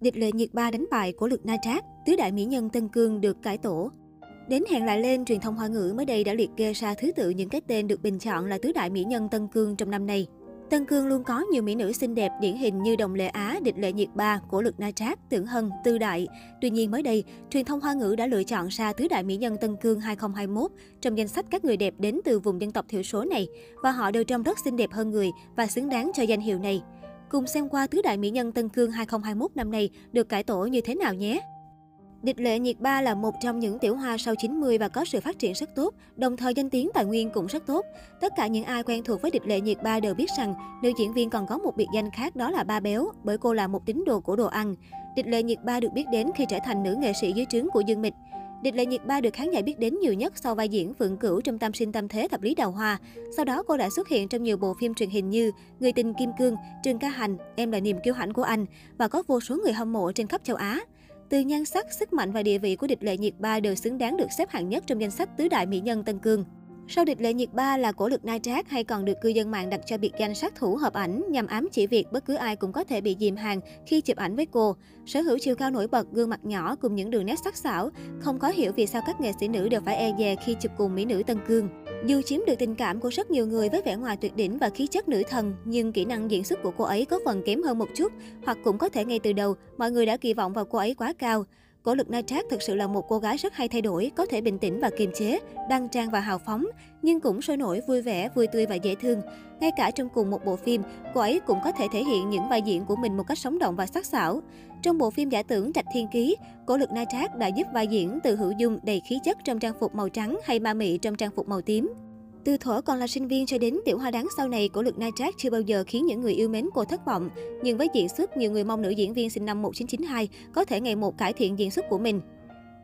Địch lệ nhiệt ba đánh bại của lực Na Trác, tứ đại mỹ nhân Tân Cương được cải tổ. Đến hẹn lại lên, truyền thông Hoa ngữ mới đây đã liệt kê ra thứ tự những cái tên được bình chọn là tứ đại mỹ nhân Tân Cương trong năm nay. Tân Cương luôn có nhiều mỹ nữ xinh đẹp điển hình như Đồng Lệ Á, Địch Lệ Nhiệt Ba, của Lực Na Trác, Tưởng Hân, Tư Đại. Tuy nhiên mới đây, truyền thông Hoa ngữ đã lựa chọn ra tứ đại mỹ nhân Tân Cương 2021 trong danh sách các người đẹp đến từ vùng dân tộc thiểu số này và họ đều trông rất xinh đẹp hơn người và xứng đáng cho danh hiệu này. Cùng xem qua tứ đại mỹ nhân Tân Cương 2021 năm nay được cải tổ như thế nào nhé. Địch lệ nhiệt ba là một trong những tiểu hoa sau 90 và có sự phát triển rất tốt, đồng thời danh tiếng tài nguyên cũng rất tốt. Tất cả những ai quen thuộc với địch lệ nhiệt ba đều biết rằng nữ diễn viên còn có một biệt danh khác đó là ba béo, bởi cô là một tín đồ của đồ ăn. Địch lệ nhiệt ba được biết đến khi trở thành nữ nghệ sĩ dưới trướng của Dương Mịch. Địch Lệ Nhiệt Ba được khán giả biết đến nhiều nhất sau vai diễn Phượng Cửu trong Tam sinh tam thế thập lý đào hoa. Sau đó cô đã xuất hiện trong nhiều bộ phim truyền hình như Người tình Kim Cương, Trường Ca Hành, Em là niềm kiêu hãnh của anh và có vô số người hâm mộ trên khắp châu Á. Từ nhan sắc, sức mạnh và địa vị của địch lệ nhiệt ba đều xứng đáng được xếp hạng nhất trong danh sách tứ đại mỹ nhân Tân Cương. Sau địch lệ nhiệt ba là cổ lực nai trác hay còn được cư dân mạng đặt cho biệt danh sát thủ hợp ảnh nhằm ám chỉ việc bất cứ ai cũng có thể bị dìm hàng khi chụp ảnh với cô. Sở hữu chiều cao nổi bật, gương mặt nhỏ cùng những đường nét sắc sảo, không có hiểu vì sao các nghệ sĩ nữ đều phải e dè khi chụp cùng mỹ nữ Tân Cương. Dù chiếm được tình cảm của rất nhiều người với vẻ ngoài tuyệt đỉnh và khí chất nữ thần, nhưng kỹ năng diễn xuất của cô ấy có phần kém hơn một chút, hoặc cũng có thể ngay từ đầu, mọi người đã kỳ vọng vào cô ấy quá cao. Cổ lực Na Trác thực sự là một cô gái rất hay thay đổi, có thể bình tĩnh và kiềm chế, đăng trang và hào phóng, nhưng cũng sôi nổi, vui vẻ, vui tươi và dễ thương. Ngay cả trong cùng một bộ phim, cô ấy cũng có thể thể hiện những vai diễn của mình một cách sống động và sắc sảo. Trong bộ phim giả tưởng Trạch Thiên Ký, cổ lực Na Trác đã giúp vai diễn từ hữu dung đầy khí chất trong trang phục màu trắng hay ma mị trong trang phục màu tím. Từ thuở còn là sinh viên cho đến tiểu hoa đáng sau này của lực Nai Trác chưa bao giờ khiến những người yêu mến cô thất vọng. Nhưng với diễn xuất, nhiều người mong nữ diễn viên sinh năm 1992 có thể ngày một cải thiện diễn xuất của mình.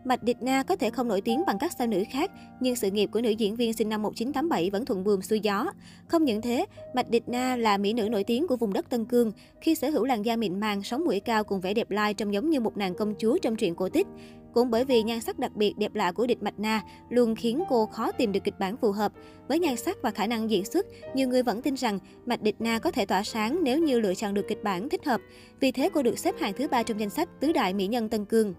Mạch Địch Na có thể không nổi tiếng bằng các sao nữ khác, nhưng sự nghiệp của nữ diễn viên sinh năm 1987 vẫn thuận buồm xuôi gió. Không những thế, Mạch Địch Na là mỹ nữ nổi tiếng của vùng đất Tân Cương, khi sở hữu làn da mịn màng, sống mũi cao cùng vẻ đẹp lai trông giống như một nàng công chúa trong truyện cổ tích. Cũng bởi vì nhan sắc đặc biệt đẹp lạ của địch Mạch Na luôn khiến cô khó tìm được kịch bản phù hợp. Với nhan sắc và khả năng diễn xuất, nhiều người vẫn tin rằng Mạch Địch Na có thể tỏa sáng nếu như lựa chọn được kịch bản thích hợp. Vì thế cô được xếp hạng thứ ba trong danh sách tứ đại mỹ nhân Tân Cương.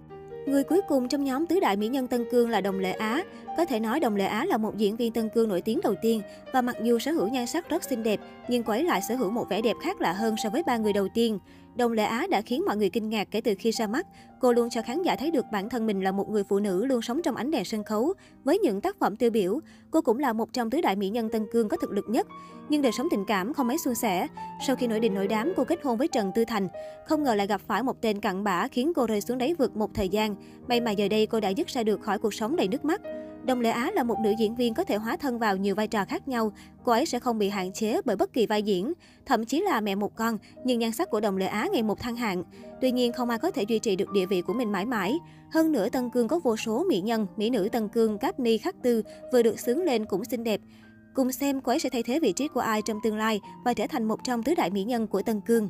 Người cuối cùng trong nhóm tứ đại mỹ nhân Tân Cương là Đồng Lệ Á. Có thể nói Đồng Lệ Á là một diễn viên Tân Cương nổi tiếng đầu tiên và mặc dù sở hữu nhan sắc rất xinh đẹp, nhưng cô ấy lại sở hữu một vẻ đẹp khác lạ hơn so với ba người đầu tiên. Đồng Lệ Á đã khiến mọi người kinh ngạc kể từ khi ra mắt. Cô luôn cho khán giả thấy được bản thân mình là một người phụ nữ luôn sống trong ánh đèn sân khấu. Với những tác phẩm tiêu biểu, cô cũng là một trong tứ đại mỹ nhân Tân Cương có thực lực nhất. Nhưng đời sống tình cảm không mấy suôn sẻ. Sau khi nổi đình nổi đám, cô kết hôn với Trần Tư Thành. Không ngờ lại gặp phải một tên cặn bã khiến cô rơi xuống đáy vực một thời gian. May mà giờ đây cô đã dứt ra được khỏi cuộc sống đầy nước mắt. Đồng Lệ Á là một nữ diễn viên có thể hóa thân vào nhiều vai trò khác nhau. Cô ấy sẽ không bị hạn chế bởi bất kỳ vai diễn, thậm chí là mẹ một con, nhưng nhan sắc của Đồng Lệ Á ngày một thăng hạng. Tuy nhiên, không ai có thể duy trì được địa vị của mình mãi mãi. Hơn nữa, Tân Cương có vô số mỹ nhân, mỹ nữ Tân Cương, Cáp Ni, Khắc Tư vừa được sướng lên cũng xinh đẹp. Cùng xem cô ấy sẽ thay thế vị trí của ai trong tương lai và trở thành một trong tứ đại mỹ nhân của Tân Cương.